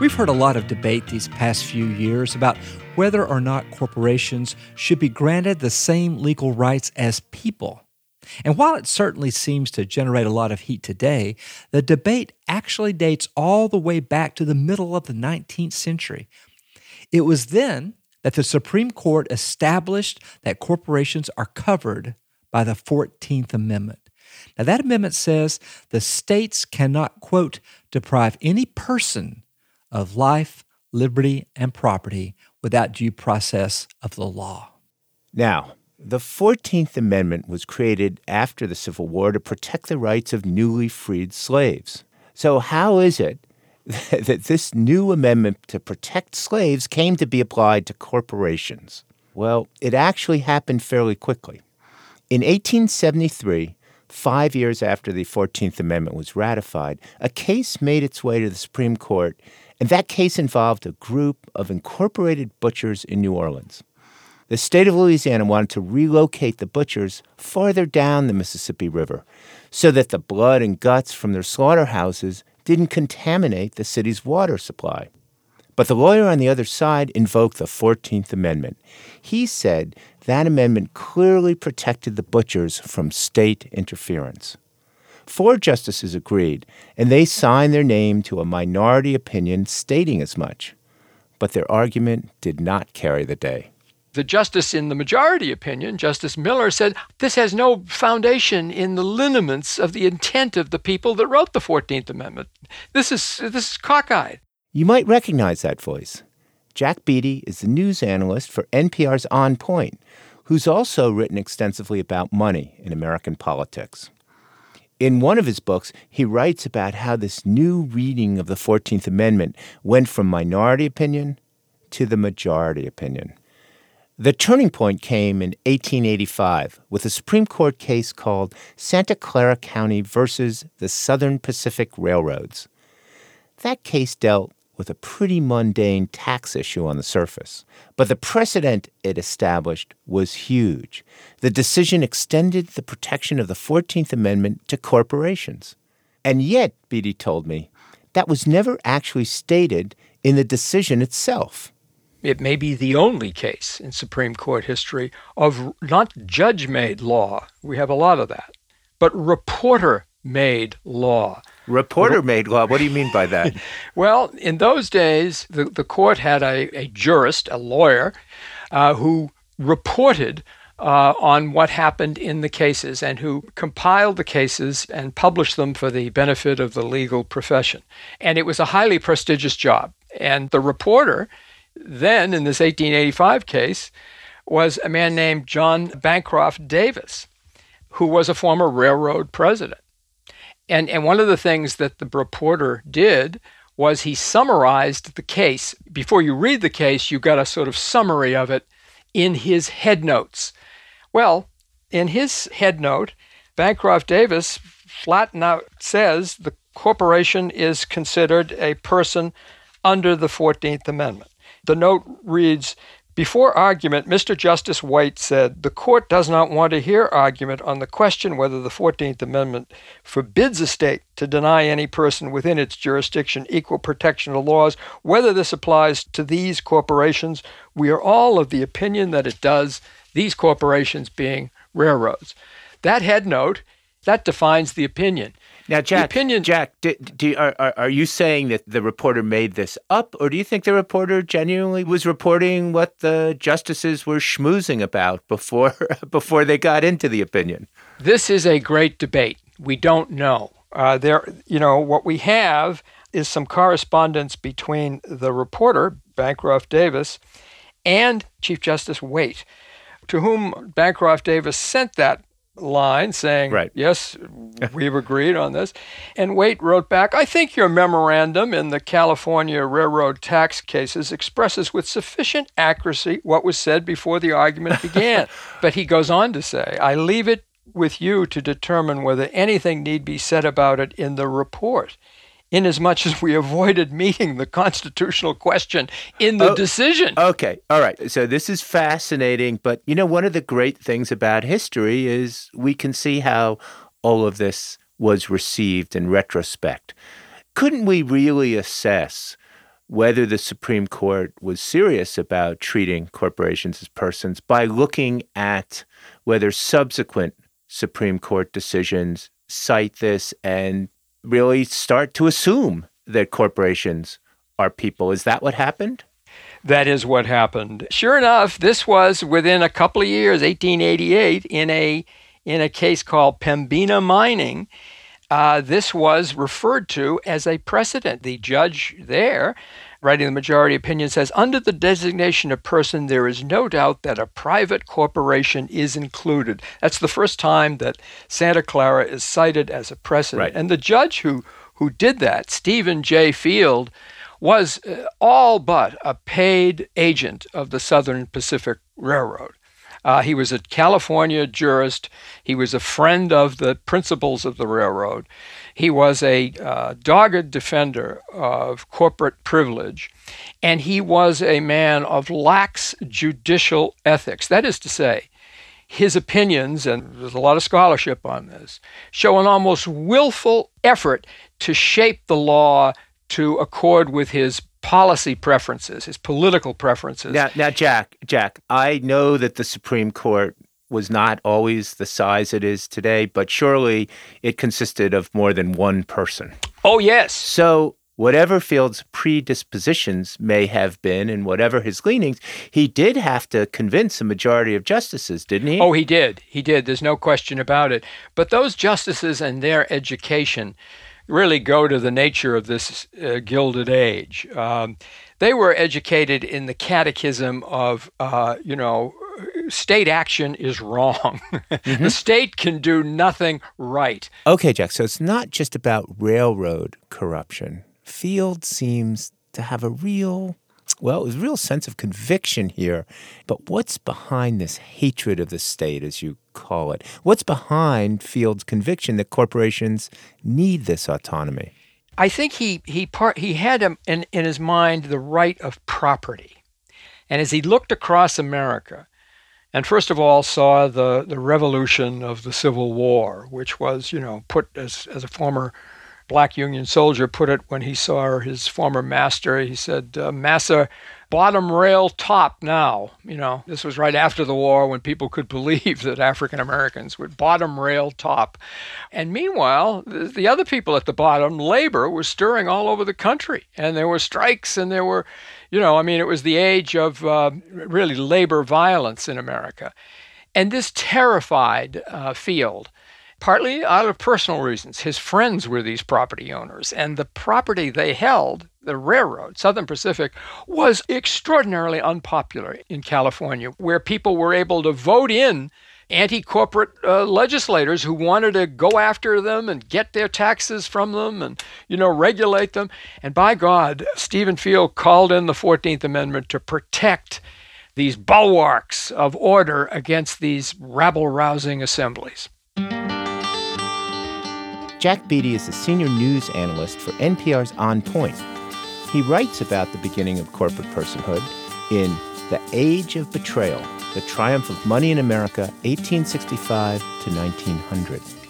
We've heard a lot of debate these past few years about whether or not corporations should be granted the same legal rights as people. And while it certainly seems to generate a lot of heat today, the debate actually dates all the way back to the middle of the 19th century. It was then that the Supreme Court established that corporations are covered by the 14th Amendment. Now, that amendment says the states cannot, quote, deprive any person of life, liberty, and property without due process of the law. Now, the 14th Amendment was created after the Civil War to protect the rights of newly freed slaves. So, how is it that this new amendment to protect slaves came to be applied to corporations? Well, it actually happened fairly quickly. In 1873, five years after the 14th Amendment was ratified, a case made its way to the Supreme Court and that case involved a group of incorporated butchers in New Orleans. The state of Louisiana wanted to relocate the butchers farther down the Mississippi River so that the blood and guts from their slaughterhouses didn't contaminate the city's water supply. But the lawyer on the other side invoked the 14th Amendment. He said that amendment clearly protected the butchers from state interference. Four justices agreed, and they signed their name to a minority opinion stating as much. But their argument did not carry the day. The justice in the majority opinion, Justice Miller, said this has no foundation in the lineaments of the intent of the people that wrote the 14th Amendment. This is, this is cockeyed. You might recognize that voice. Jack Beatty is the news analyst for NPR's On Point, who's also written extensively about money in American politics. In one of his books, he writes about how this new reading of the 14th Amendment went from minority opinion to the majority opinion. The turning point came in 1885 with a Supreme Court case called Santa Clara County versus the Southern Pacific Railroads. That case dealt with a pretty mundane tax issue on the surface. But the precedent it established was huge. The decision extended the protection of the 14th Amendment to corporations. And yet, Beatty told me, that was never actually stated in the decision itself. It may be the only case in Supreme Court history of not judge made law, we have a lot of that, but reporter made law Reporter made law. What do you mean by that? well, in those days, the, the court had a, a jurist, a lawyer, uh, who reported uh, on what happened in the cases and who compiled the cases and published them for the benefit of the legal profession. And it was a highly prestigious job. And the reporter, then in this 1885 case, was a man named John Bancroft Davis, who was a former railroad president. And, and one of the things that the reporter did was he summarized the case. Before you read the case, you got a sort of summary of it in his head notes. Well, in his head note, Bancroft Davis flat out says the corporation is considered a person under the 14th Amendment. The note reads before argument, Mr. Justice Waite said, The court does not want to hear argument on the question whether the 14th Amendment forbids a state to deny any person within its jurisdiction equal protection of laws. Whether this applies to these corporations, we are all of the opinion that it does, these corporations being railroads. That head note, that defines the opinion. Now, Jack, opinion, Jack, do, do, are, are you saying that the reporter made this up, or do you think the reporter genuinely was reporting what the justices were schmoozing about before before they got into the opinion? This is a great debate. We don't know. Uh, there, you know, what we have is some correspondence between the reporter Bancroft Davis and Chief Justice Waite, to whom Bancroft Davis sent that line saying, right. yes, we've agreed on this. And Waite wrote back, I think your memorandum in the California railroad tax cases expresses with sufficient accuracy what was said before the argument began. but he goes on to say, I leave it with you to determine whether anything need be said about it in the report inasmuch as we avoided meeting the constitutional question in the oh, decision. Okay, all right. So this is fascinating, but you know, one of the great things about history is we can see how all of this was received in retrospect. Couldn't we really assess whether the Supreme Court was serious about treating corporations as persons by looking at whether subsequent Supreme Court decisions cite this and really start to assume that corporations are people. Is that what happened? That is what happened. Sure enough, this was within a couple of years, 1888, in a in a case called Pembina Mining. Uh, this was referred to as a precedent. The judge there, writing the majority opinion, says under the designation of person, there is no doubt that a private corporation is included. That's the first time that Santa Clara is cited as a precedent. Right. And the judge who who did that, Stephen J. Field, was uh, all but a paid agent of the Southern Pacific Railroad. Uh, he was a California jurist. He was a friend of the principals of the railroad. He was a uh, dogged defender of corporate privilege. And he was a man of lax judicial ethics. That is to say, his opinions, and there's a lot of scholarship on this, show an almost willful effort to shape the law to accord with his policy preferences, his political preferences. Now, now, Jack, Jack, I know that the Supreme Court was not always the size it is today, but surely it consisted of more than one person. Oh, yes. So, whatever Field's predispositions may have been and whatever his leanings, he did have to convince a majority of justices, didn't he? Oh, he did. He did. There's no question about it. But those justices and their education really go to the nature of this uh, Gilded Age. Um, they were educated in the catechism of, uh, you know, state action is wrong. Mm-hmm. the state can do nothing right. Okay, Jack. So it's not just about railroad corruption. Field seems to have a real well, was a real sense of conviction here. But what's behind this hatred of the state, as you call it? What's behind Field's conviction that corporations need this autonomy? I think he he part he had in, in his mind the right of property, and as he looked across America, and first of all saw the the revolution of the Civil War, which was you know put as as a former black Union soldier put it when he saw his former master. He said, uh, Massa, bottom rail top now. You know, this was right after the war when people could believe that African Americans would bottom rail top. And meanwhile, the, the other people at the bottom, labor, was stirring all over the country. And there were strikes and there were, you know, I mean, it was the age of uh, really labor violence in America. And this terrified uh, Field partly out of personal reasons. His friends were these property owners, and the property they held, the railroad, Southern Pacific, was extraordinarily unpopular in California, where people were able to vote in anti corporate uh, legislators who wanted to go after them and get their taxes from them and, you know, regulate them. And by God, Stephen Field called in the 14th Amendment to protect these bulwarks of order against these rabble rousing assemblies. Jack Beatty is a senior news analyst for NPR's On Point. He writes about the beginning of corporate personhood in The Age of Betrayal The Triumph of Money in America, 1865 to 1900.